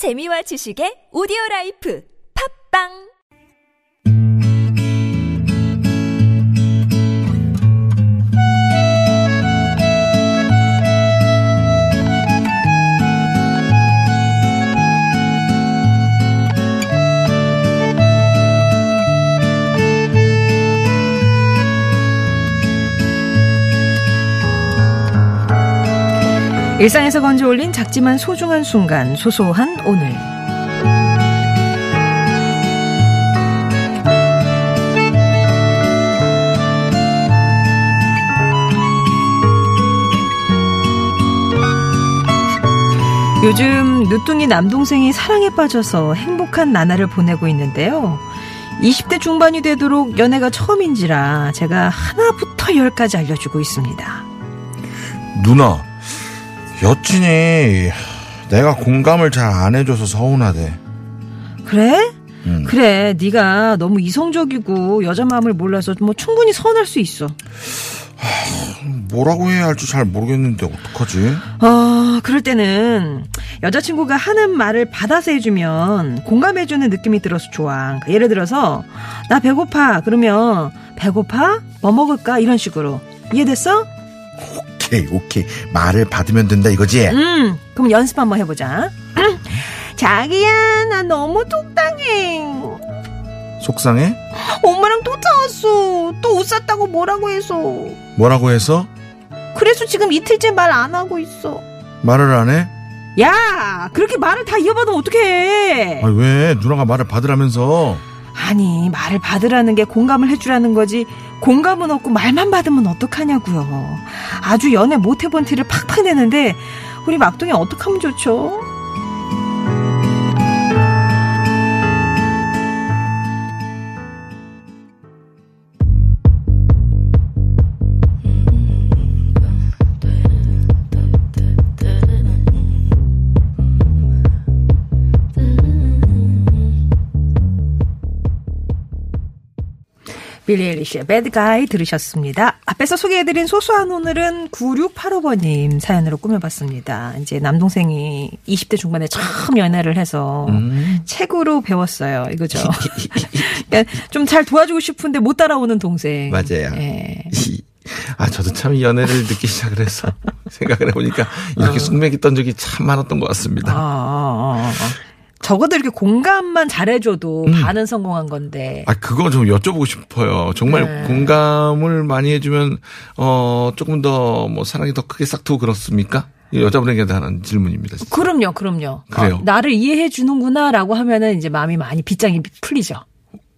재미와 지식의 오디오 라이프. 팝빵 일상에서 건져 올린 작지만 소중한 순간, 소소한 오늘. 요즘 늦둥이 남동생이 사랑에 빠져서 행복한 나날을 보내고 있는데요. 20대 중반이 되도록 연애가 처음인지라 제가 하나부터 열까지 알려주고 있습니다. 누나, 여친이 내가 공감을 잘 안 해줘서 서운하대. 그래? 음. 그래, 네가 너무 이성적이고 여자 마음을 몰라서 뭐 충분히 서운할 수 있어. 뭐라고 해야 할지 잘 모르겠는데 어떡하지? 어, 그럴 때는 여자친구가 하는 말을 받아서 해주면 공감해주는 느낌이 들어서 좋아. 그러니까 예를 들어서 나 배고파 그러면 배고파? 뭐 먹을까? 이런 식으로 이해됐어? 오케이, 오케이. 말을 받으면 된다 이거지? 음, 그럼 연습 한번 해보자. 자기야, 나 너무 속상해. 속상해? 엄마랑 또 싸웠어. 또 옷 샀다고 뭐라고 해서. 뭐라고 해서? 그래서 지금 이틀째 말 안 하고 있어. 말을 안 해? 야, 그렇게 말을 다 이어받으면 어떡해. 아, 왜? 누나가 말을 받으라면서. 아니, 말을 받으라는 게 공감을 해주라는 거지. 공감은 없고 말만 받으면 어떡하냐고요. 아주 연애 못 해본 티를 팍팍 내는데 우리 막둥이 어떡하면 좋죠? 빌리 엘리시의 배드가이 들으셨습니다. 앞에서 소개해드린 소소한 오늘은 9685번님 사연으로 꾸며봤습니다. 이제 남동생이 20대 중반에 처음 연애를 해서 음. 책으로 배웠어요. 이거죠. 좀잘 도와주고 싶은데 못 따라오는 동생. 맞아요. 예. 아, 저도 참이 연애를 늦게 시작을 해서 생각을 해보니까 이렇게 숙맥이 던 적이 참 많았던 것 아, 같습니다. 아, 아, 아. 적어도 이렇게 공감만 잘해줘도 반은 성공한 건데. 아, 그거 좀 여쭤보고 싶어요. 정말 네. 공감을 많이 해주면, 어, 조금 더 뭐 사랑이 더 크게 싹트고 그렇습니까? 이 여자분에게 하는 질문입니다. 진짜. 그럼요, 그럼요. 그래요? 어, 나를 이해해 주는구나라고 하면은 이제 마음이 많이 빗장이 풀리죠.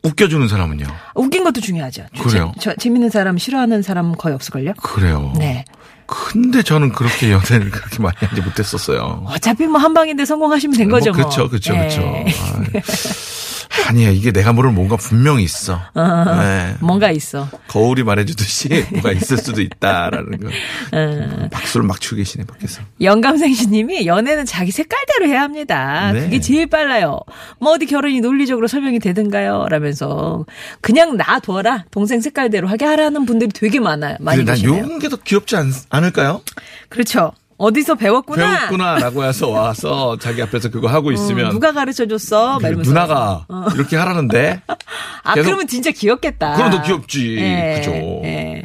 웃겨주는 사람은요? 웃긴 것도 중요하죠. 그래요? 재, 재밌는 사람 싫어하는 사람 거의 없을걸요? 그래요. 네. 근데 저는 그렇게 연애를 그렇게 많이 하지 못했었어요. 어차피 뭐 한 방인데 성공하시면 된 거죠. 뭐. 그렇죠, 그렇죠, 예. 그렇죠. 아니야, 이게 내가 모르는 뭔가 분명히 있어. 네. 뭔가 있어. 거울이 말해주듯이 뭐가 있을 수도 있다라는 거. 어. 박수를 막 치고 계시네, 밖에서. 영감생신님이 연애는 자기 색깔대로 해야 합니다. 네. 그게 제일 빨라요. 뭐 어디 결혼이 논리적으로 설명이 되든가요? 라면서 그냥 놔둬라. 동생 색깔대로 하게 하라는 분들이 되게 많아요. 많이 근데 난 계시네요. 요런 게 더 귀엽지 않, 않을까요? 그렇죠. 어디서 배웠구나. 배웠구나라고 해서 와서 자기 앞에서 그거 하고 있으면 음, 누가 가르쳐 줬어? 누나가 이렇게 하라는데 아, 계속- 그러면 진짜 귀엽겠다. 그럼 더 귀엽지. 예, 그죠. 예.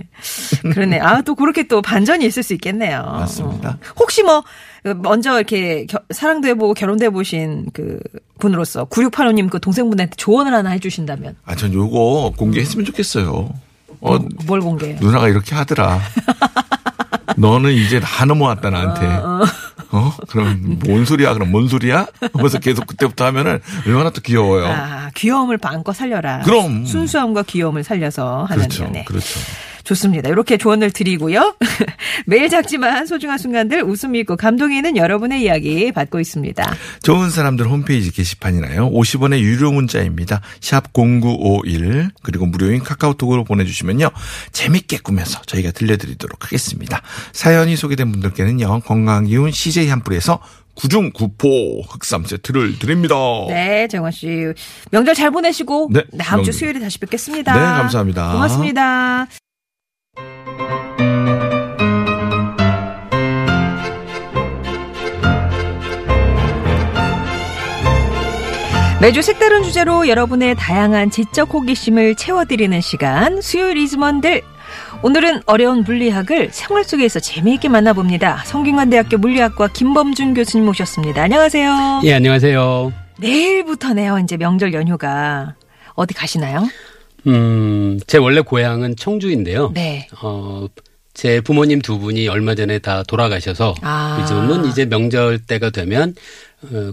그러네. 아, 또 그렇게 또 반전이 있을 수 있겠네요. 맞습니다. 어. 혹시 뭐, 먼저 이렇게 겨- 사랑도 해보고 결혼도 해보신 그 분으로서 9685님 그 동생분한테 조언을 하나 해주신다면. 아, 전 요거 공개했으면 좋겠어요. 어, 뭘 공개해요? 누나가 이렇게 하더라. 너는 이제 다 넘어왔다 나한테. 어, 그럼 뭔 소리야? 그럼 뭔 소리야? 하면서 계속 그때부터 하면은 얼마나 또 귀여워요. 아, 귀여움을 마음껏 살려라. 그럼. 순수함과 귀여움을 살려서 하는 그렇죠, 연애. 그렇죠. 좋습니다. 이렇게 조언을 드리고요. 매일 작지만 소중한 순간들 웃음이 있고 감동이 있는 여러분의 이야기 받고 있습니다. 좋은 사람들 홈페이지 게시판이나요. 50원의 유료 문자입니다. 샵 0951 그리고 무료인 카카오톡으로 보내주시면요. 재밌게 꾸며서 저희가 들려드리도록 하겠습니다. 사연이 소개된 분들께는요. 건강기운 CJ 한뿔에서 구중 구포 흑삼 세트를 드립니다. 네, 정원 씨. 명절 잘 보내시고 네, 다음 주. 수요일에 다시 뵙겠습니다. 네, 감사합니다. 고맙습니다. 매주 색다른 주제로 여러분의 다양한 지적 호기심을 채워드리는 시간 수요일 이즈먼들 오늘은 어려운 물리학을 생활 속에서 재미있게 만나봅니다. 성균관대학교 물리학과 김범준 교수님 모셨습니다. 안녕하세요. 예, 안녕하세요. 내일부터네요. 이제 명절 연휴가 어디 가시나요? 음, 제 원래 고향은 청주인데요. 네. 어, 제 부모님 두 분이 얼마 전에 다 돌아가셔서 아. 요즘은 이제 명절 때가 되면 어,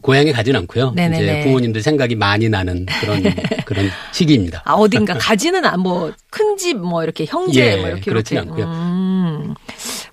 고향에 가진 않고요. 네네네. 이제 부모님들 생각이 많이 나는 그런 그런 시기입니다. 아 어딘가 가지는 안뭐큰집뭐 이렇게 형제 예, 뭐 이렇게 그렇진 이렇게. 않고요. 음,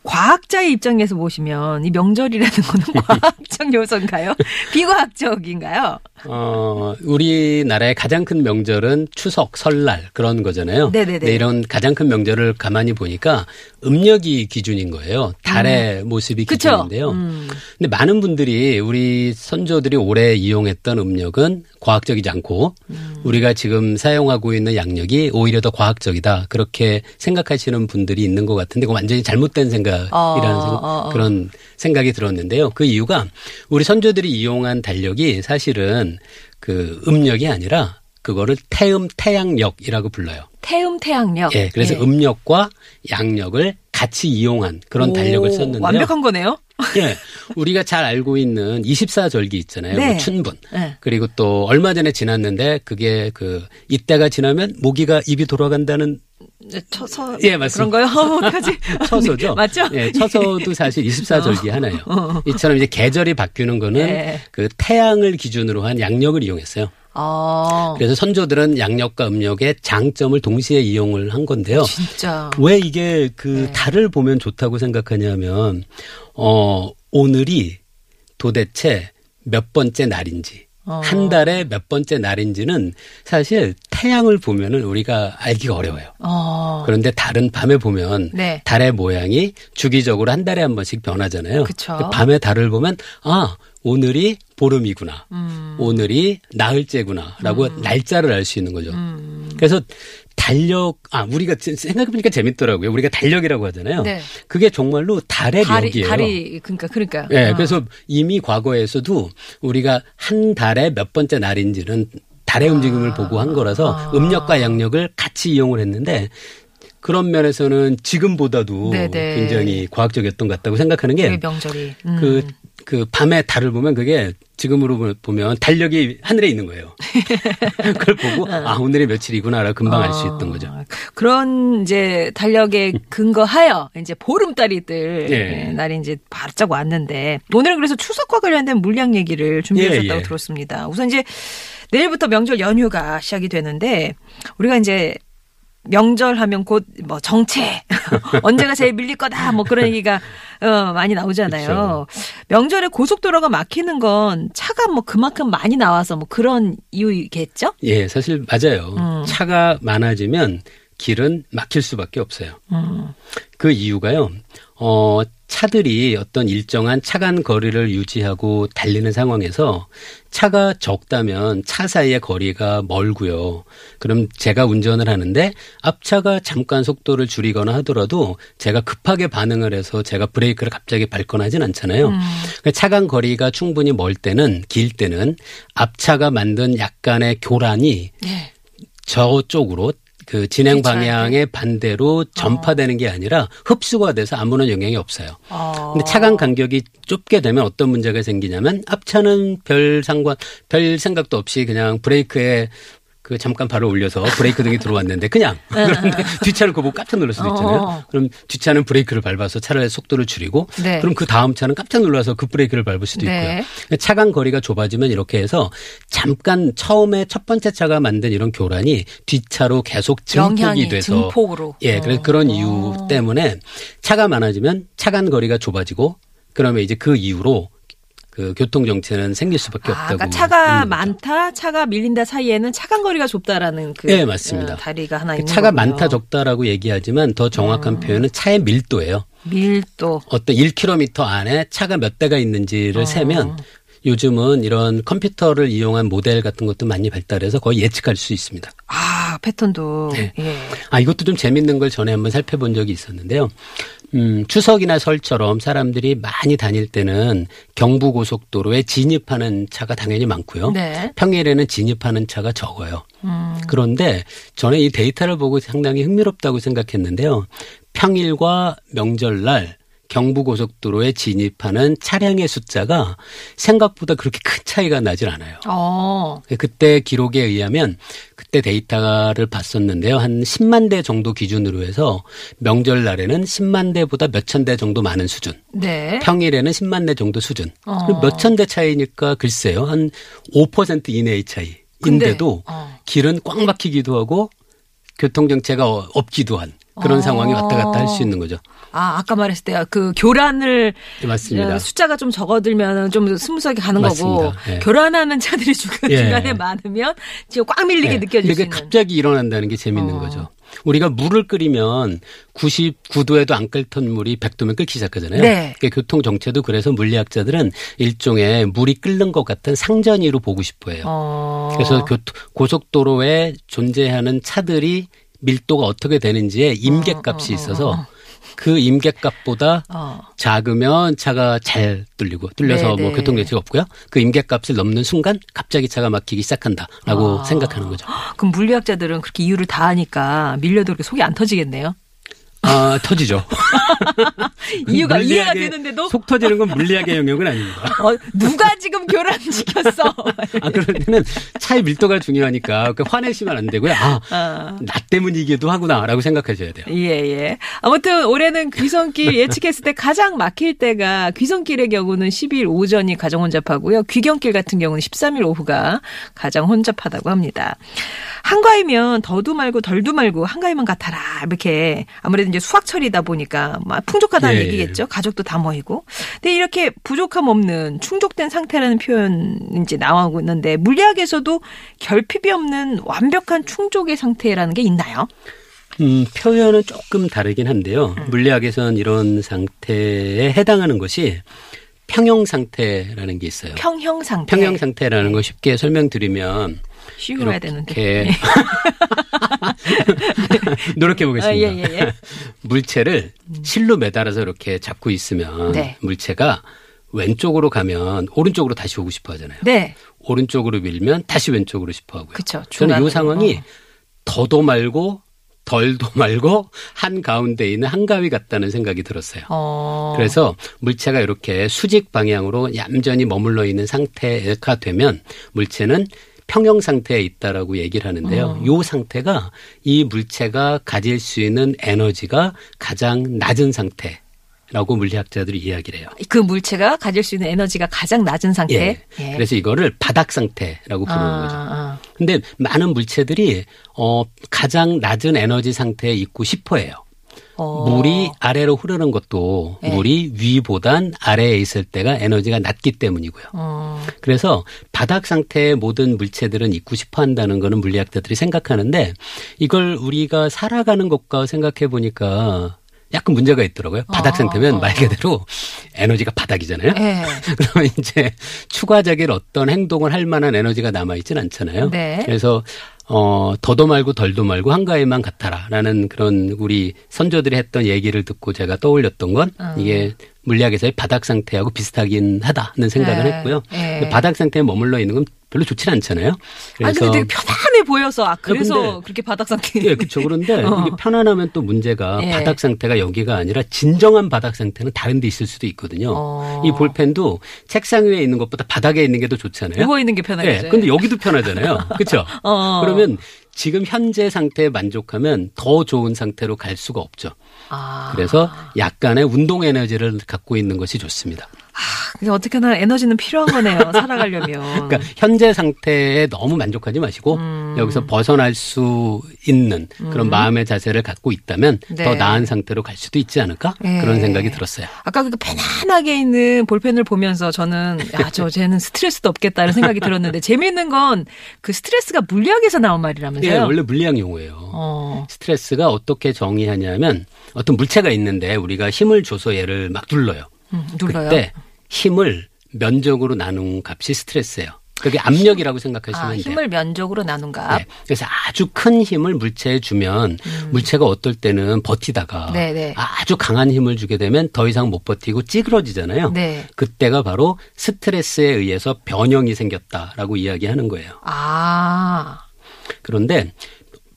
과학자의 입장에서 보시면 이 명절이라는 거는 과학적 요소인가요? 비과학적인가요? 어, 우리나라의 가장 큰 명절은 추석, 설날 그런 거잖아요. 네네네. 근데 이런 가장 큰 명절을 가만히 보니까 음력이 기준인 거예요. 달의 모습이 음. 그쵸? 기준인데요. 음. 근데 많은 분들이 우리 선조들이 오래 이용했던 음력은 과학적이지 않고 음. 우리가 지금 사용하고 있는 양력이 오히려 더 과학적이다. 그렇게 생각하시는 분들이 있는 것 같은데 그건 완전히 잘못된 생각 이라는 어, 어, 어. 그런 생각이 들었는데요. 그 이유가 우리 선조들이 이용한 달력이 사실은 그 음력이 아니라 그거를 태음 태양력이라고 불러요. 태음 태양력. 예, 그래서 예. 음력과 양력을 같이 이용한 그런 오, 달력을 썼는데요. 완벽한 거네요. 예. 우리가 잘 알고 있는 24절기 있잖아요. 네. 뭐 춘분. 네. 그리고 또 얼마 전에 지났는데 그게 그 이때가 지나면 모기가 입이 돌아간다는 처서 예, 맞습니다. 그런 거요. 어까지 처서죠. 맞죠? 예, 처서도 사실 24절기 하나예요. 어. 이처럼 이제 계절이 바뀌는 거는 네. 그 태양을 기준으로 한 양력을 이용했어요. 어. 그래서 선조들은 양력과 음력의 장점을 동시에 이용을 한 건데요. 진짜. 왜 이게 그 네. 달을 보면 좋다고 생각하냐면 어 오늘이 도대체 몇 번째 날인지 어. 한 달에 몇 번째 날인지는 사실 태양을 보면은 우리가 알기가 어려워요. 어. 그런데 달은 밤에 보면 네. 달의 모양이 주기적으로 한 달에 한 번씩 변하잖아요. 그쵸. 밤에 달을 보면 아 오늘이 보름이구나. 음. 오늘이 나흘째구나라고 날짜를 알 수 있는 거죠. 음. 그래서 달력 아 우리가 지- 생각해보니까 재밌더라고요. 우리가 달력이라고 하잖아요. 네. 그게 정말로 달의 다리 력이에요. 다리 그러니까 그러니까. 예, 어. 그래서 이미 과거에서도 우리가 한 달에 몇 번째 날인지는 달의 움직임을 보고 한 거라서 아. 음력과 양력을 같이 이용을 했는데 그런 면에서는 지금보다도 네네. 굉장히 과학적이었던 것 같다고 생각하는 게 명절이. 음. 그, 그 밤에 달을 보면 그게 지금으로 보면 달력이 하늘에 있는 거예요. 그걸 보고 아, 오늘이 며칠이구나라고 금방 알수 있던 거죠. 어, 그런 이제 달력에 근거하여 이제 보름달이들 예. 예, 날이 이제 바짝 왔는데 오늘은 그래서 추석과 관련된 물량 얘기를 준비하셨다고 예, 예. 들었습니다. 우선 이제 내일부터 명절 연휴가 시작이 되는데 우리가 이제 명절하면 곧 뭐 정체 언제가 제일 밀릴 거다 뭐 그런 얘기가 어 많이 나오잖아요. 명절에 고속도로가 막히는 건 차가 뭐 그만큼 많이 나와서 뭐 그런 이유겠죠? 예, 사실 맞아요. 음. 차가 많아지면 길은 막힐 수밖에 없어요. 음. 그 이유가요. 어, 차들이 어떤 일정한 차간 거리를 유지하고 달리는 상황에서 차가 적다면 차 사이의 거리가 멀고요. 그럼 제가 운전을 하는데 앞차가 잠깐 속도를 줄이거나 하더라도 제가 급하게 반응을 해서 제가 브레이크를 갑자기 밟거나 하진 않잖아요. 그러니까 차간 거리가 충분히 멀 때는 길 때는 앞차가 만든 약간의 교란이 네. 저쪽으로 그 진행. 방향의 반대로 전파되는 게 아니라 흡수가 돼서 아무런 영향이 없어요. 어. 근데 차간 간격이 좁게 되면 어떤 문제가 생기냐면 앞차는 별 상관 별 생각도 없이 그냥 브레이크에 그 잠깐 발을 올려서 브레이크 등이 들어왔는데 그냥 그런데 뒷차를 그거 보고 깜짝 놀랄 수도 있잖아요. 어. 그럼 뒷차는 브레이크를 밟아서 차라리 속도를 줄이고 네. 그럼 그 다음 차는 깜짝 놀라서 그 브레이크를 밟을 수도 네. 있고요. 차간 거리가 좁아지면 이렇게 해서 잠깐 처음에 첫 번째 차가 만든 이런 교란이 뒷차로 계속 증폭이 영향이 돼서 증폭으로. 예, 그래서 어. 그런 이유 때문에 차가 많아지면 차간 거리가 좁아지고 그러면 이제 그 이후로 그 교통 정체는 생길 수밖에 아, 없다고. 그러니까 차가. 많다, 차가 밀린다 사이에는 차간 거리가 좁다라는 그 네, 맞습니다. 어, 다리가 하나 그 있는 차가 거군요. 음. 많다 적다라고 얘기하지만 더 정확한 표현은 차의 밀도예요. 밀도. 어떤 1km 안에 차가 몇 대가 있는지를 어. 세면 요즘은 이런 컴퓨터를 이용한 모델 같은 것도 많이 발달해서 거의 예측할 수 있습니다. 아, 패턴도. 네. 예. 아, 이것도 좀 재밌는 걸 전에 한번 살펴본 적이 있었는데요. 음, 추석이나 설처럼 사람들이 많이 다닐 때는 경부고속도로에 진입하는 차가 당연히 많고요. 네. 평일에는 진입하는 차가 적어요. 음. 그런데 저는 이 데이터를 보고 상당히 흥미롭다고 생각했는데요. 평일과 명절날 경부고속도로에 진입하는 차량의 숫자가 생각보다 그렇게 큰 차이가 나질 않아요. 어. 그때 기록에 의하면 그때 데이터를 봤었는데요. 한 10만 대 정도 기준으로 해서 명절날에는 10만 대보다 몇천 대 정도 많은 수준. 네. 평일에는 10만 대 정도 수준. 어. 몇천 대 차이니까 글쎄요. 한 5% 이내의 차이인데도 어. 길은 꽉 막히기도 하고 교통정체가 어- 없기도 한 그런 어. 상황이 왔다 갔다 할 수 있는 거죠. 아, 아까 말했을 때그 교란을 네, 맞습니다. 어, 숫자가 좀 줄어들면 좀 smooth하게 가는 거고 맞습니다. 예. 교란하는 차들이 중간 예. 중간에 많으면 지금 꽉 밀리게 네. 느껴질 수 이게. 갑자기 일어난다는 게 재밌는 어. 거죠. 우리가 물을 끓이면 99도에도 안 끓던 물이 100도면 끓기 시작하잖아요. 네. 그러니까 교통 정체도 그래서 물리학자들은 일종의 물이 끓는 것 같은 상전이로 보고 싶어해요. 어. 그래서 고속도로에 존재하는 차들이 밀도가 어떻게 되는지에 임계값이 있어서 그 임계값보다 어. 작으면 차가 잘 뚫리고 뚫려서 네, 뭐 네. 교통정체가 없고요. 그 임계값을 넘는 순간 갑자기 차가 막히기 시작한다라고 아. 생각하는 거죠. 그럼 물리학자들은 그렇게 이유를 다 아니까 밀려도 그렇게 속이 안 터지겠네요. 아 터지죠. 이유가 이해가 되는데도 속 터지는 건 물리학의 영역은 아닙니다. 어, 누가 지금 교란 시켰어? 아 그럴 때는 차의 밀도가 중요하니까 그 화내시면 안 되고요. 아, 아. 나 때문이기도 하구나라고 생각하셔야 돼요. 예, 예. 아무튼 올해는 귀성길 예측했을 때 가장 막힐 때가 귀성길의 경우는 12일 오전이 가장 혼잡하고요. 귀경길 같은 경우는 13일 오후가 가장 혼잡하다고 합니다. 한가위면 더도 말고 덜도 말고 한가위만 같아라. 이렇게 아무래도 이제 수학철이다 보니까 막 풍족하다는 예, 예. 얘기겠죠. 가족도 다 모이고. 근데 이렇게 부족함 없는 충족된 상태라는 표현 이제 나오고 있는데 물리학에서도 결핍이 없는 완벽한 충족의 상태라는 게 있나요? 음, 표현은 조금 다르긴 한데요. 물리학에서는 이런 상태에 해당하는 것이 평형 상태라는 게 있어요. 평형 상태. 평형 상태라는 걸 쉽게 설명드리면 쉬워야 되는데. 이렇게 노력해 보겠습니다. 아, 예, 예, 예. 물체를 실로 매달아서 이렇게 잡고 있으면 네. 물체가 왼쪽으로 가면 오른쪽으로 다시 오고 싶어 하잖아요. 네. 오른쪽으로 밀면 다시 왼쪽으로 싶어 하고요. 그쵸. 저는. 이 상황이 어. 더도 말고 덜도 말고 한 가운데 있는 한가위 같다는 생각이 들었어요. 어. 그래서 물체가 이렇게 수직 방향으로 얌전히 머물러 있는 상태가 되면 물체는 평형 상태에 있다라고 얘기를 하는데요. 어. 요 상태가 이 물체가 가질 수 있는 에너지가 가장 낮은 상태 라고 물리학자들이 이야기를 해요. 그 물체가 가질 수 있는 에너지가 가장 낮은 상태. 예. 그래서 이거를 바닥 상태라고 부르는 아, 거죠. 아. 근데 많은 물체들이 어 가장 낮은 에너지 상태에 있고 싶어 해요. 어. 물이 아래로 흐르는 것도 네. 물이 위보단 아래에 있을 때가 에너지가 낮기 때문이고요. 어. 그래서 바닥 상태의 모든 물체들은 있고 싶어 한다는 거는 물리학자들이 생각하는데 이걸 우리가 살아가는 것과 생각해 보니까 약간 문제가 있더라고요. 바닥 아, 상태면 어. 말 그대로 에너지가 바닥이잖아요. 예. 그러면 이제 추가적인 어떤 행동을 할 만한 에너지가 남아 있진 않잖아요. 네. 그래서 어 더도 말고 덜도 말고 한가위만 같아라라는 그런 우리 선조들이 했던 얘기를 듣고 제가 떠올렸던 건 음. 이게 물리학에서의 바닥 상태하고 비슷하긴 하다는 생각을 네. 했고요. 네. 바닥 상태에 머물러 있는 건 별로 좋지는 않잖아요. 아 그래서 근데 되게 편안해 보여서 아 그래서 근데- 그렇게 바닥 상태. 예, 그렇죠. 그런데 어. 이게 편안하면 또 문제가 예. 바닥 상태가 여기가 아니라 진정한 바닥 상태는 다른 데 있을 수도 있거든요. 어. 이 볼펜도 책상 위에 있는 것보다 바닥에 있는 게 더 좋잖아요. 누워 있는 게 편하겠죠. 예, 근데 여기도 편하잖아요. 그렇죠? 어. 그러면 지금 현재 상태에 만족하면 더 좋은 상태로 갈 수가 없죠. 아. 그래서 약간의 운동 에너지를 갖고 있는 것이 좋습니다. 그래서 어떻게나 에너지는 필요한 거네요. 살아가려면. 그러니까 현재 상태에 너무 만족하지 마시고 음. 여기서 벗어날 수 있는 그런 마음의 자세를 갖고 있다면 네. 더 나은 상태로 갈 수도 있지 않을까 예. 그런 생각이 들었어요. 아까 그 편안하게 있는 볼펜을 보면서 저는 야, 저 쟤는 스트레스도 없겠다는 생각이 들었는데 재미있는 건 그 스트레스가 물리학에서 나온 말이라면서요. 예, 원래 물리학 용어예요. 어. 스트레스가 어떻게 정의하냐면 어떤 물체가 있는데 우리가 힘을 줘서 얘를 막 눌러요. 음, 눌러요. 그때 힘을 면적으로 나눈 값이 스트레스예요. 그게 압력이라고 생각하시면 아, 돼요. 힘을 면적으로 나눈 값. 네. 그래서 아주 큰 힘을 물체에 주면 물체가 어떨 때는 버티다가 음. 네, 네. 아주 강한 힘을 주게 되면 더 이상 못 버티고 찌그러지잖아요. 네. 그때가 바로 스트레스에 의해서 변형이 생겼다라고 이야기하는 거예요. 아. 그런데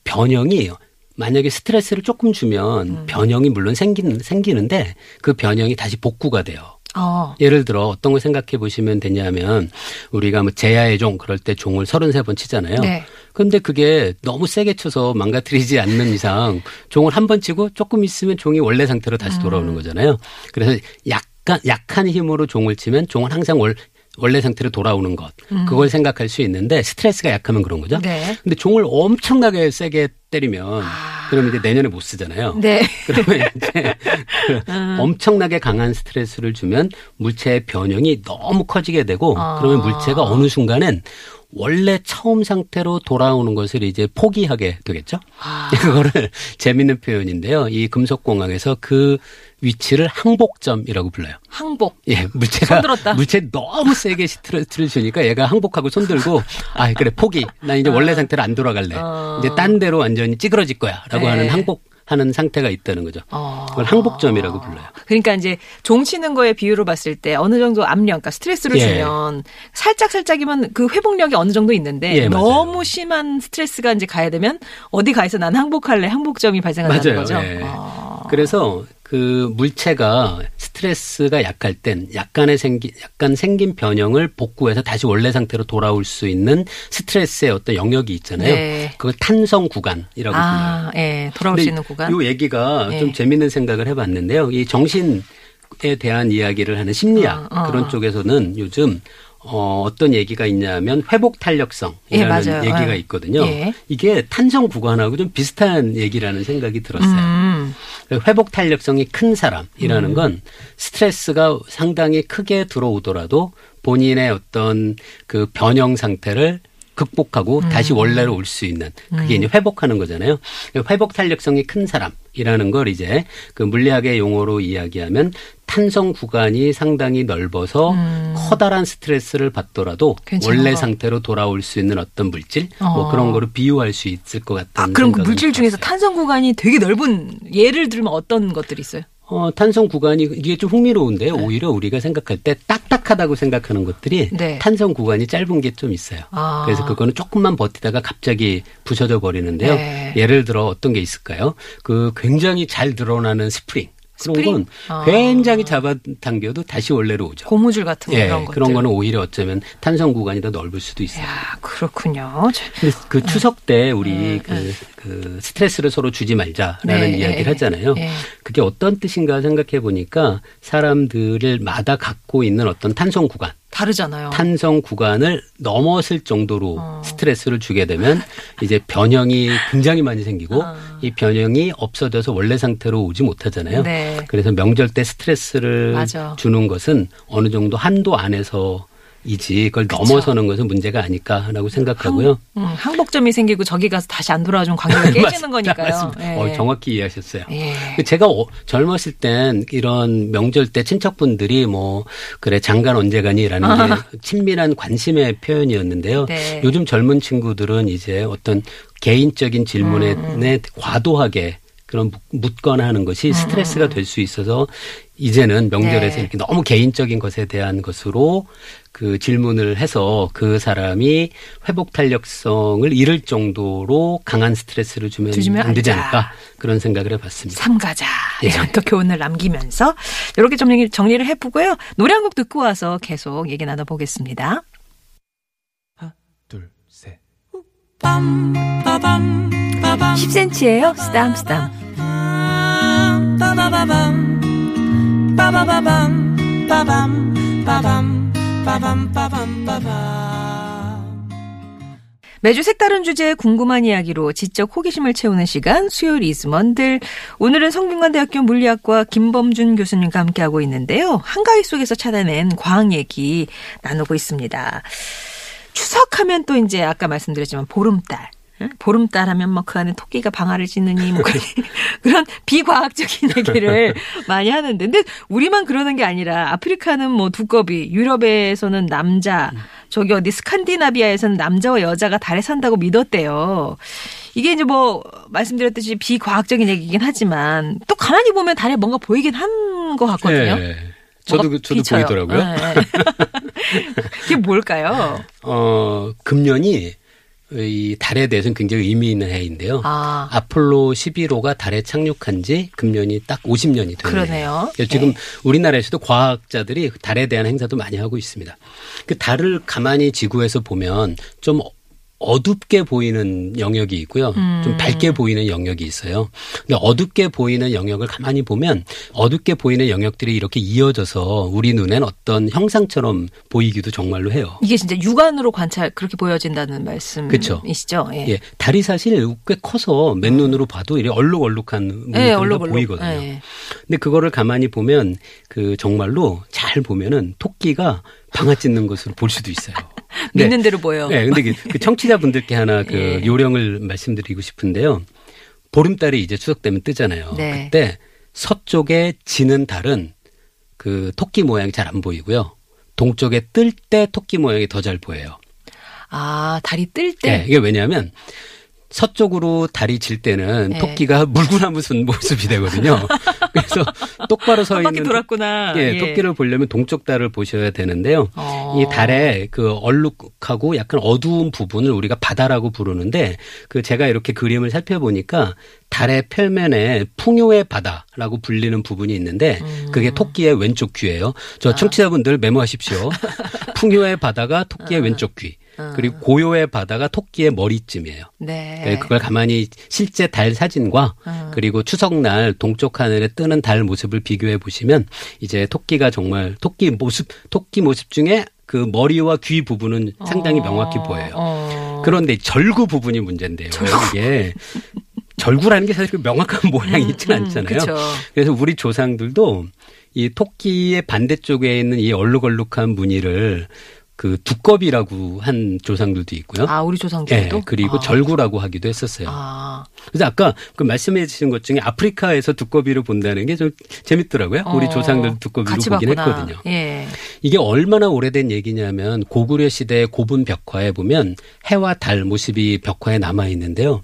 변형이 만약에 스트레스를 조금 주면 음. 변형이 물론 생기는, 생기는데 그 변형이 다시 복구가 돼요. 어. 예를 들어 어떤 걸 생각해 보시면 되냐면 우리가 뭐 제야의 종 그럴 때 종을 33번 치잖아요. 네. 근데 그게 너무 세게 쳐서 망가뜨리지 않는 이상 종을 한 번 치고 조금 있으면 종이 원래 상태로 다시 돌아오는 음. 거잖아요. 그래서 약간 약한 힘으로 종을 치면 종은 항상 월, 원래 상태로 돌아오는 것. 그걸 생각할 수 있는데 스트레스가 약하면 그런 거죠. 음. 네. 근데 종을 엄청나게 세게 때리면 그럼 이제 내년에 못 쓰잖아요. 아. 네. 그러면 이제 그 엄청나게 강한 스트레스를 주면 물체의 변형이 너무 커지게 되고 아. 그러면 물체가 어느 순간엔 원래 처음 상태로 돌아오는 것을 이제 포기하게 되겠죠. 아. 그거를 재밌는 표현인데요. 이 금속공학에서 그 위치를 항복점이라고 불러요. 항복. 예, 물체가 손들었다. 물체 너무 세게 스트레스를 주니까 얘가 항복하고 손들고 아 그래 포기. 난 이제 원래 상태로 안 돌아갈래. 어. 이제 딴 데로 완전히 찌그러질 거야라고 네. 하는 항복 하는 상태가 있다는 거죠. 어. 그걸 항복점이라고 불러요. 그러니까 이제 종 치는 거에 비유로 봤을 때 어느 정도 압력, 그러니까 스트레스를 예. 주면 살짝 살짝이면 그 회복력이 어느 정도 있는데 예. 너무 심한 스트레스가 이제 가야 되면 어디 가서 난 항복할래 항복점이 발생한다는 맞아요. 거죠. 예. 어. 그래서 그 물체가 스트레스가 약할 땐 약간의 생기 약간 생긴 변형을 복구해서 다시 원래 상태로 돌아올 수 있는 스트레스의 어떤 영역이 있잖아요. 네. 그걸 탄성 구간이라고 불러요. 아, 예, 돌아올 수 있는 구간. 이 얘기가 네. 좀 재밌는 생각을 해봤는데요. 이 정신 에 대한 이야기를 하는 심리학 어, 어. 그런 쪽에서는 요즘 어, 어떤 얘기가 있냐면 회복 탄력성이라는 예. 얘기가 예. 있거든요. 예. 이게 탄성 구간하고 좀 비슷한 얘기라는 생각이 들었어요. 음, 회복 탄력성이 큰 사람이라는 건 스트레스가 상당히 크게 들어오더라도 본인의 어떤 그 변형 상태를 극복하고 다시 원래로 올 수 있는 그게 이제 회복하는 거잖아요. 회복 탄력성이 큰 사람이라는 걸 이제 그 물리학의 용어로 이야기하면 탄성 구간이 상당히 넓어서 커다란 스트레스를 받더라도 원래 거. 상태로 돌아올 수 있는 어떤 물질 어. 뭐 그런 거로 비유할 수 있을 것 같다는 아, 그럼 그 물질 중에서. 탄성 구간이 되게 넓은 예를 들면 어떤 것들이 있어요? 어, 탄성 구간이 이게 좀 흥미로운데 오히려 우리가 생각할 때 딱딱하다고 생각하는 것들이 네. 탄성 구간이 짧은 게 좀 있어요. 아. 그래서 그거는 조금만 버티다가 갑자기 부서져 버리는데요. 네. 예를 들어 어떤 게 있을까요? 그 굉장히 잘 드러나는 스프링. 그런 스프링? 건 아. 굉장히 잡아당겨도 다시 원래로 오죠. 고무줄 같은 거 예, 그런 것들. 그런 거는 오히려 어쩌면 탄성 구간이 더 넓을 수도 있어요. 야, 그렇군요. 그 추석 때 우리 그, 그 스트레스를 서로 주지 말자라는 네, 이야기를 예, 하잖아요. 예. 그게 어떤 뜻인가 생각해 보니까 사람들을 마다 갖고 있는 어떤 탄성 구간, 다르잖아요. 탄성 구간을 넘어설 정도로 어. 스트레스를 주게 되면 이제 변형이 굉장히 많이 생기고 어. 이 변형이 없어져서 원래 상태로 오지 못하잖아요. 네. 그래서 명절 때 스트레스를 맞아. 주는 것은 어느 정도 한도 안에서 이지 그걸 넘어서는 것은 문제가 아닐까라고 생각하고요. 음, 항복점이 생기고 저기 가서 다시 안 돌아와주면 관계가 깨지는 거니까요. 예. 어, 정확히 이해하셨어요. 예. 제가 어- 젊었을 땐 이런 명절 때 친척분들이 뭐 그래 장관 언제 가니라는 게 친밀한 관심의 표현이었는데요. 아. 네. 요즘 젊은 친구들은 이제 어떤 개인적인 질문에 음, 내 과도하게 그런 묻- 묻거나 하는 것이 음, 스트레스가 될 수 있어서 이제는 명절에서 네. 이렇게 너무 개인적인 것에 대한 것으로 그 질문을 해서 그 사람이 회복 탄력성을 잃을 정도로 강한 스트레스를 주면, 주시면 안 되지. 않을까 그런 생각을 해봤습니다. 삼가자 예. 이런 또 교훈을 남기면서 이렇게 정리, 정리를 해보고요. 노래 한 곡 듣고 와서 계속 얘기 나눠보겠습니다. 둘, 셋. 10cm예요. 스담 스담. 매주 색다른 주제에 궁금한 이야기로 지적 호기심을 채우는 시간 수요일 이스먼들 오늘은 성균관대학교 물리학과 김범준 교수님과 함께하고 있는데요. 한가위 속에서 찾아낸 과학 얘기 나누고 있습니다. 추석하면 또 이제 아까 말씀드렸지만 보름달 응? 보름달 하면 뭐그 안에 토끼가 방아를 짖느니 뭐 그런- 비과학적인 얘기를 많이 하는데 근데 우리만 그러는 게 아니라 아프리카는 뭐 두꺼비 유럽에서는 남자 저기 어디 스칸디나비아에서는 남자와 여자가 달에 산다고 믿었대요. 이게 이제 뭐 말씀드렸듯이 비과학적인 얘기긴 하지만 또 가만히 보면 달에 뭔가 보이긴 한 것 같거든요. 예. 저도 저도 비쳐요. 보이더라고요. 네. 이게 뭘까요? 어, 금년이 이 달에 대해서는 굉장히 의미 있는 해인데요. 아, 아폴로 11호가 달에 착륙한 지 금년이 딱 50년이 되네요. 그러네요. 지금 네. 우리나라에서도 과학자들이 달에 대한 행사도 많이 하고 있습니다. 그 달을 가만히 지구에서 보면 좀 어둡게 보이는 영역이 있고요. 음. 좀 밝게 보이는 영역이 있어요. 근데 어둡게 보이는 영역을 가만히 보면 어둡게 보이는 영역들이 이렇게 이어져서 우리 눈엔 어떤 형상처럼 보이기도 정말로 해요. 이게 진짜 육안으로 관찰 그렇게 보여진다는 말씀이시죠? 예. 예, 달이 사실 꽤 커서 맨눈으로 봐도 이렇게 얼룩얼룩한 예, 모습이 얼룩얼룩. 보이거든요. 예. 근데 그거를 가만히 보면 그 정말로 잘 보면은 토끼가 방아 찢는 것으로 볼 수도 있어요. 근데- 믿는 대로 보여요. 네, 근데 그, 그 청취자분들께 하나 그 예. 요령을 말씀드리고 싶은데요. 보름달이 이제 추석 되면 뜨잖아요. 네. 그때 서쪽에 지는 달은 그 토끼 모양이 잘 안 보이고요. 동쪽에 뜰 때 토끼 모양이 더 잘 보여요. 아, 달이 뜰 때. 네, 이게 왜냐하면 서쪽으로 달이 질 때는 네. 토끼가 물구나무 쓴 모습이 되거든요. 그래서 똑바로 서 있는 돌았구나. 토, 예, 예. 토끼를 보려면 동쪽 달을 보셔야 되는데요. 어. 이 달의 그 얼룩하고 약간 어두운 부분을 우리가 바다라고 부르는데 그 제가 이렇게 그림을 살펴보니까 달의 표면에 풍요의 바다라고 불리는 부분이 있는데 그게 토끼의 왼쪽 귀예요. 저 청취자분들 메모하십시오. 풍요의 바다가 토끼의 왼쪽 귀. 그리고 고요의 바다가 토끼의 머리쯤이에요. 네. 네, 그걸 가만히 실제 달 사진과 음. 그리고 추석날 동쪽 하늘에 뜨는 달 모습을 비교해 보시면 이제 토끼가 정말 토끼 모습 토끼 모습 중에 그 머리와 귀 부분은 상당히 명확히 보여요. 어. 그런데 절구 부분이 문제인데요. 이게 절구라는 게 사실 그 명확한 모양이 있지는 않잖아요. 음, 그쵸. 그래서 우리 조상들도 이 토끼의 반대쪽에 있는 이 얼룩얼룩한 무늬를 그 두꺼비라고 한 조상들도 있고요. 아, 우리 예, 조상들도? 그리고 아. 절구라고 하기도 했었어요. 아. 그래서 아까 그 말씀해 주신 것 중에 아프리카에서 두꺼비를 본다는 게 좀 재밌더라고요. 우리 어, 조상들 두꺼비를 같이 보긴 봤구나. 했거든요. 예. 이게 얼마나 오래된 얘기냐면 고구려 시대의 고분 벽화에 보면 해와 달 모습이 벽화에 남아 있는데요.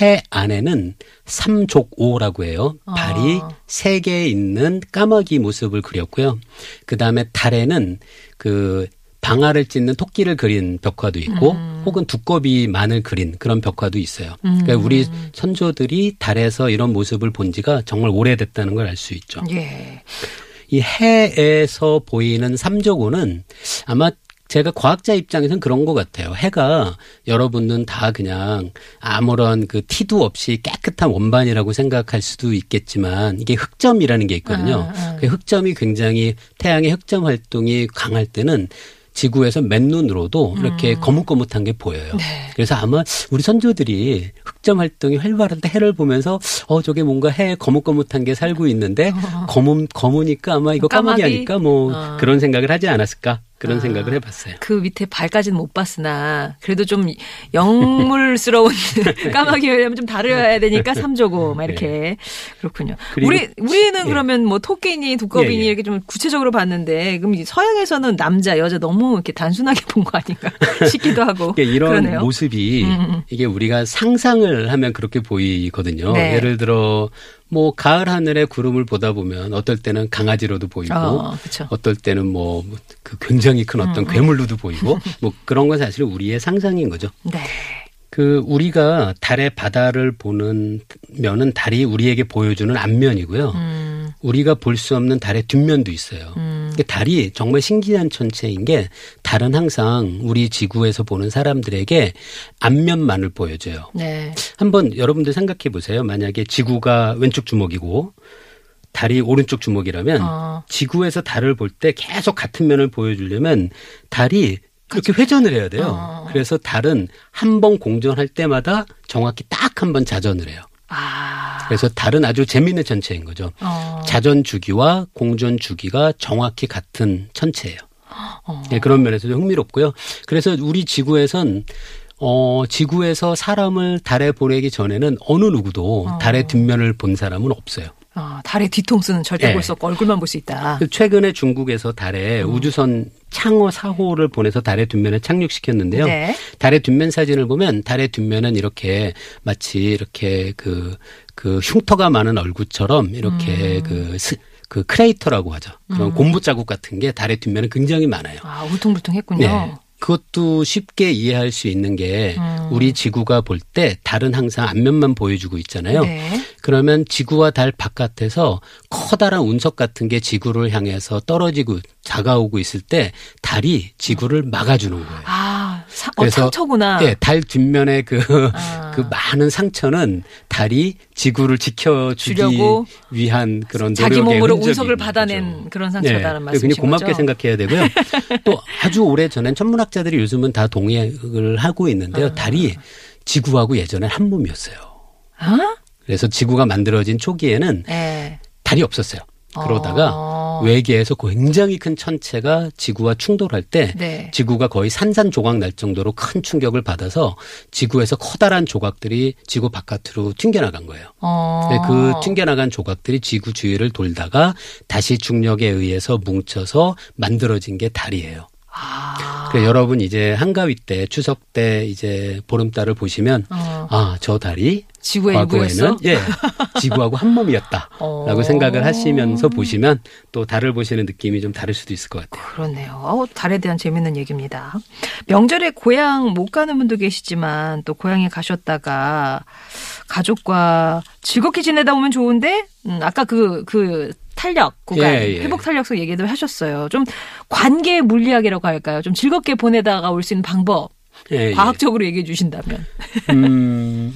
해 안에는 삼족오라고 해요. 발이 아. 세개 있는 까마귀 모습을 그렸고요. 그 다음에 달에는 그 방아를 찢는 토끼를 그린 벽화도 있고 음. 혹은 두꺼비만을 그린 그런 벽화도 있어요. 그러니까 우리 선조들이 달에서 이런 모습을 본 지가 정말 오래됐다는 걸 알 수 있죠. 예. 이 해에서 보이는 삼조고는 아마 제가 과학자 입장에서는 그런 것 같아요. 해가 여러분은 다 그냥 아무런 그 티도 없이 깨끗한 원반이라고 생각할 수도 있겠지만 이게 흑점이라는 게 있거든요. 아, 아. 그 흑점이 굉장히 태양의 흑점 활동이 강할 때는 지구에서 맨눈으로도 이렇게 거뭇거뭇한 게 보여요. 그래서 아마 우리 선조들이 흑점 활동이 활발할 때 해를 보면서 어 저게 뭔가 해에 거뭇거뭇한 게 살고 있는데 검은 검으니까 아마 이거 까마귀 까마귀? 아닐까 뭐 어. 그런 생각을 하지 않았을까 그런 아. 생각을 해봤어요. 그 밑에 발까지는 못 봤으나 그래도 좀 영물스러운 까마귀라면 좀 다뤄야 되니까 삼조고 막 이렇게 그렇군요. 그리고- 우리 우리는 예. 그러면 뭐 토끼니 두꺼비니 예, 예. 이렇게 좀 구체적으로 봤는데 그럼 이 서양에서는 남자 여자 너무 이렇게 단순하게 본 거 아닌가 싶기도 하고 그러니까 이런 그러네요. 모습이 음. 이게 우리가 상상을 하면 그렇게 보이거든요. 네. 예를 들어 뭐 가을 하늘에 구름을 보다 보면 어떨 때는 강아지로도 보이고 어. 어떨 때는 뭐 그 굉장히 큰 음, 어떤 괴물로도 보이고 뭐 그런 건 사실 우리의 상상인 거죠. 네. 그 우리가 달의 바다를 보는 면은 달이 우리에게 보여주는 앞면이고요. 음, 우리가 볼 수 없는 달의 뒷면도 있어요. 음. 그 달이 정말 신기한 천체인 게 달은 항상 우리 지구에서 보는 사람들에게 앞면만을 보여줘요. 네. 한번 여러분들 생각해 보세요. 만약에 지구가 왼쪽 주먹이고 달이 오른쪽 주먹이라면 어. 지구에서 달을 볼 때 계속 같은 면을 보여주려면 달이 그렇게 회전을 해야 돼요. 어. 그래서 달은 한 번 공전할 때마다 정확히 딱 한 번 자전을 해요. 아. 그래서 달은 아주 재미있는 천체인 거죠. 어. 자전 주기와 공전 주기가 정확히 같은 천체예요. 어. 네, 그런 면에서도 흥미롭고요. 그래서 우리 지구에선 어, 지구에서 사람을 달에 보내기 전에는 어느 누구도 어. 달의 뒷면을 본 사람은 없어요. 어, 달의 뒤통수는 절대 네. 볼수 없고 얼굴만 볼 수 있다. 최근에 중국에서 달에 음. 우주선 창어 4호를 보내서 달의 뒷면에 착륙시켰는데요. 네. 달의 뒷면 사진을 보면 달의 뒷면은 이렇게 마치 이렇게 그, 그 흉터가 많은 얼굴처럼 이렇게 음. 그, 스, 그 크레이터라고 하죠. 그런 곰보 자국 같은 게 달의 뒷면에 굉장히 많아요. 아, 울퉁불퉁했군요. 네. 그것도 쉽게 이해할 수 있는 게 음. 우리 지구가 볼 때 달은 항상 앞면만 보여주고 있잖아요. 네. 그러면 지구와 달 바깥에서 커다란 운석 같은 게 지구를 향해서 떨어지고 다가오고 있을 때 달이 지구를 막아주는 거예요. 아, 사, 어, 그래서 상처구나. 예, 달 뒷면에 그, 아. 그 많은 상처는 달이 지구를 지켜주기 위한 그런 자기 몸으로 운석을 받아낸 거죠. 그런 상처다는 네, 말씀이신 굉장히 고맙게? 생각해야 되고요. 또 아주 오래 전엔 천문학자들이 요즘은 다 동의를 하고 있는데요. 아. 달이 지구하고 예전엔 한 몸이었어요. 아? 그래서 지구가 만들어진 초기에는 네. 달이 없었어요. 그러다가 어. 외계에서 굉장히 큰 천체가 지구와 충돌할 때 네. 지구가 거의 산산조각 날 정도로 큰 충격을 받아서 지구에서 커다란 조각들이 지구 바깥으로 튕겨나간 거예요. 어. 네, 그 튕겨나간 조각들이 지구 주위를 돌다가 다시 중력에 의해서 뭉쳐서 만들어진 게 달이에요. 아. 그래서 여러분 이제 한가위 때 추석 때 이제 보름달을 보시면 어. 아저 달이 지구의? 과거에는 예 지구하고 한 몸이었다라고 어. 생각을 하시면서 보시면 또 달을 보시는 느낌이 좀 다를 수도 있을 것 같아요. 그렇네요. 어, 달에 대한 재밌는 얘기입니다. 명절에 고향 못 가는 분도 계시지만 또 고향에 가셨다가 가족과 즐겁게 지내다 오면 좋은데 음, 아까 그, 그 탄력 구간, 예, 예. 회복 탄력소 얘기도 하셨어요. 좀 관계 물리학이라고 할까요? 좀 즐겁게 보내다가 올 수 있는 방법 예, 예. 과학적으로 얘기해 주신다면. 음,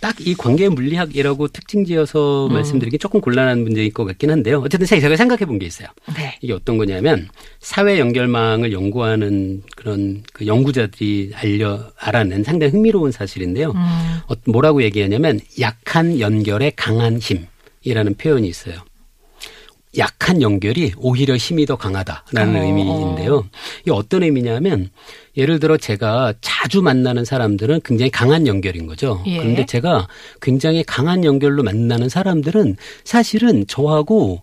딱이 관계 물리학이라고 특징지어서 음. 말씀드리기 조금 곤란한 문제일 것 같긴 한데요. 어쨌든 제가 생각해 본 게 있어요. 네. 이게 어떤 거냐면 사회 연결망을 연구하는 그런 그 연구자들이 알려 알아낸 상당히 흥미로운 사실인데요. 음. 어, 뭐라고 얘기하냐면 약한 연결의 강한 힘이라는 표현이 있어요. 약한 연결이 오히려 힘이 더 강하다라는 어. 의미인데요. 이게 어떤 의미냐면 예를 들어 제가 자주 만나는 사람들은 굉장히 강한 연결인 거죠. 예. 그런데 제가 굉장히 강한 연결로 만나는 사람들은 사실은 저하고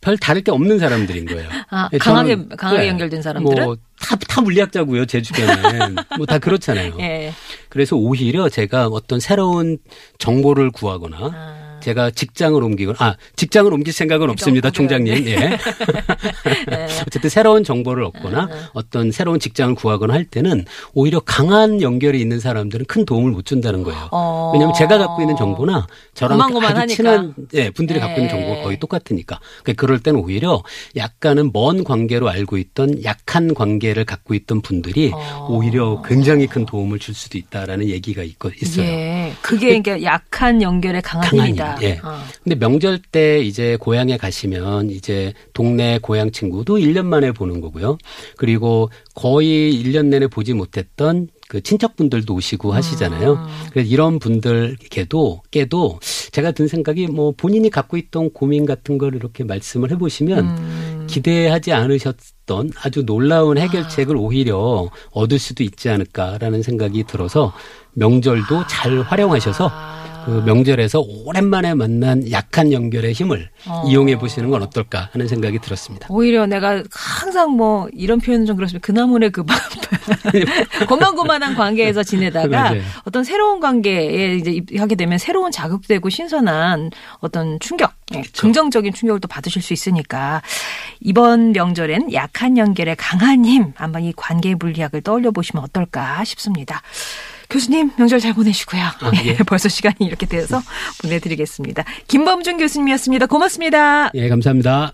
별 다를 게 없는 사람들인 거예요. 아, 예, 강하게, 저는, 강하게 연결된 사람들은? 뭐, 다, 다 물리학자고요, 제 주변엔. 뭐다 그렇잖아요. 예. 그래서 오히려 제가 어떤 새로운 정보를 구하거나 아. 제가 직장을 옮기거나 아 직장을 옮길 생각은 없습니다, 그죠, 총장님. 네. 예. 어쨌든 새로운 정보를 얻거나 어떤 새로운 직장을 구하거나 할 때는 오히려 강한 연결이 있는 사람들은 큰 도움을 못 준다는 거예요. 어. 왜냐하면 제가 갖고 있는 정보나 저랑 아주. 친한 예, 분들이 예. 갖고 있는 정보가 거의 똑같으니까. 그러니까 그럴 때는 오히려 약간은 먼 관계로 알고 있던 약한 관계를 갖고 있던 분들이 어. 오히려 굉장히 큰 도움을 줄 수도 있다라는 얘기가 있고 있어요. 예. 그게 그러니까 약한 연결의 강한, 강한 힘이다. 힘, 예. 어. 근데 명절 때 이제 고향에 가시면 이제 동네 고향 친구도 1년 만에 보는 거고요. 그리고 거의 1년 내내 보지 못했던 그 친척분들도 오시고 하시잖아요. 음. 그래서 이런 분들께도 깨도 제가 든 생각이 뭐 본인이 갖고 있던 고민 같은 걸 이렇게 말씀을 해보시면 음. 기대하지 않으셨던 아주 놀라운 해결책을 오히려 얻을 수도 있지 않을까라는 생각이 들어서 명절도 잘 활용하셔서 아. 그 명절에서 오랜만에 만난 약한 연결의 힘을 어. 이용해 보시는 건 어떨까 하는 생각이 들었습니다. 오히려 내가 항상 뭐 이런 표현은 좀 그렇지만 그나물의 그 고만고만한 관계에서 지내다가 맞아요. 어떤 새로운 관계에 이제 하게 되면 새로운 자극되고 신선한 어떤 충격, 예, 긍정적인 충격을 또 받으실 수 있으니까 이번 명절엔 약한 연결의 강한 힘 한번 이 관계 물리학을 떠올려 보시면 어떨까 싶습니다. 교수님 명절 잘 보내시고요. 예. 벌써 시간이 이렇게 돼서 보내드리겠습니다. 김범준 교수님이었습니다. 고맙습니다. 예, 감사합니다.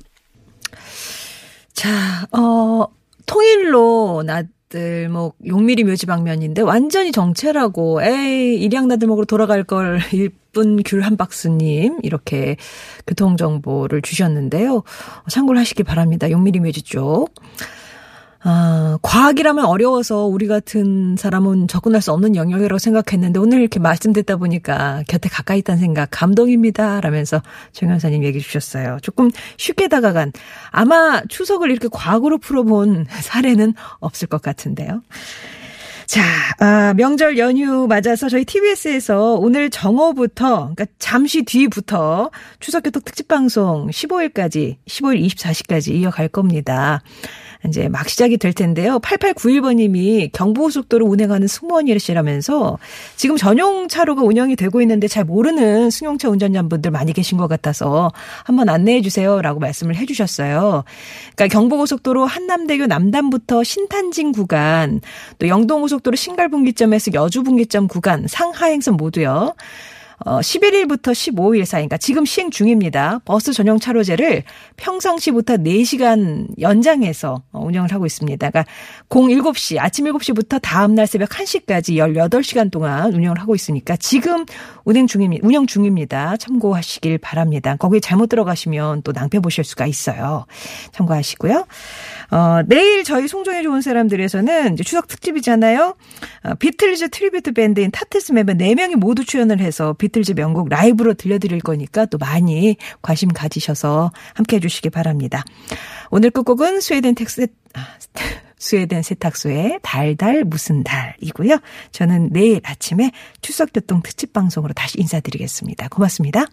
자, 어, 통일로 나들, 뭐, 용미리 묘지 방면인데 완전히 정체라고, 에이, 일양 나들 먹으러 돌아갈 걸, 일분 귤 한 박스님, 이렇게 교통 정보를 주셨는데요. 참고를 하시기 바랍니다. 용미리 묘지 쪽. 아, 과학이라면 어려워서 우리 같은 사람은 접근할 수 없는 영역이라고 생각했는데 오늘 이렇게 말씀 듣다 보니까 곁에 가까이 있다는 생각 감동입니다. 라면서 정현사님 얘기 주셨어요. 조금 쉽게 다가간 아마 추석을 이렇게 과학으로 풀어본 사례는 없을 것 같은데요. 자, 아, 명절 연휴 맞아서 저희 TBS에서 오늘 정오부터, 그러니까 잠시 뒤부터 추석교통 특집방송 15일까지, 15일 24시까지 이어갈 겁니다. 이제 막 시작이 될 텐데요. 8891번님이 경부고속도로 운행하는 승무원이시라면서 지금 전용 차로가 운영이 되고 있는데 잘 모르는 승용차 운전자분들 많이 계신 것 같아서 한번 안내해 주세요라고 말씀을 해 주셨어요. 그러니까 경부고속도로 한남대교 남단부터 신탄진 구간 또 영동고속도로 신갈분기점에서 여주분기점 구간 상하행선 모두요. 어, 11일부터 15일 사이, 그러니까 지금 시행 중입니다. 버스 전용 차로제를 평상시부터 4시간 연장해서 어, 운영을 하고 있습니다. 그러니까 07시, 아침 7시부터 다음 날 새벽 1시까지 18시간 동안 운영을 하고 있으니까 지금 운행 중입니다. 운영 중입니다. 참고하시길 바랍니다. 거기에 잘못 들어가시면 또 낭패 보실 수가 있어요. 참고하시고요. 어, 내일 저희 송정에 좋은 사람들에서는 이제 추석 특집이잖아요. 어, 비틀즈 tribute 밴드인 타틀즈 멤버 4명이 모두 출연을 해서 비틀즈 명곡 라이브로 들려드릴 거니까 또 많이 관심 가지셔서 함께 해주시기 바랍니다. 오늘 끝곡은 스웨덴 텍스, 아, 스웨덴 세탁소의 달달 무슨 달이고요. 저는 내일 아침에 추석교통 특집 방송으로 다시 인사드리겠습니다. 고맙습니다.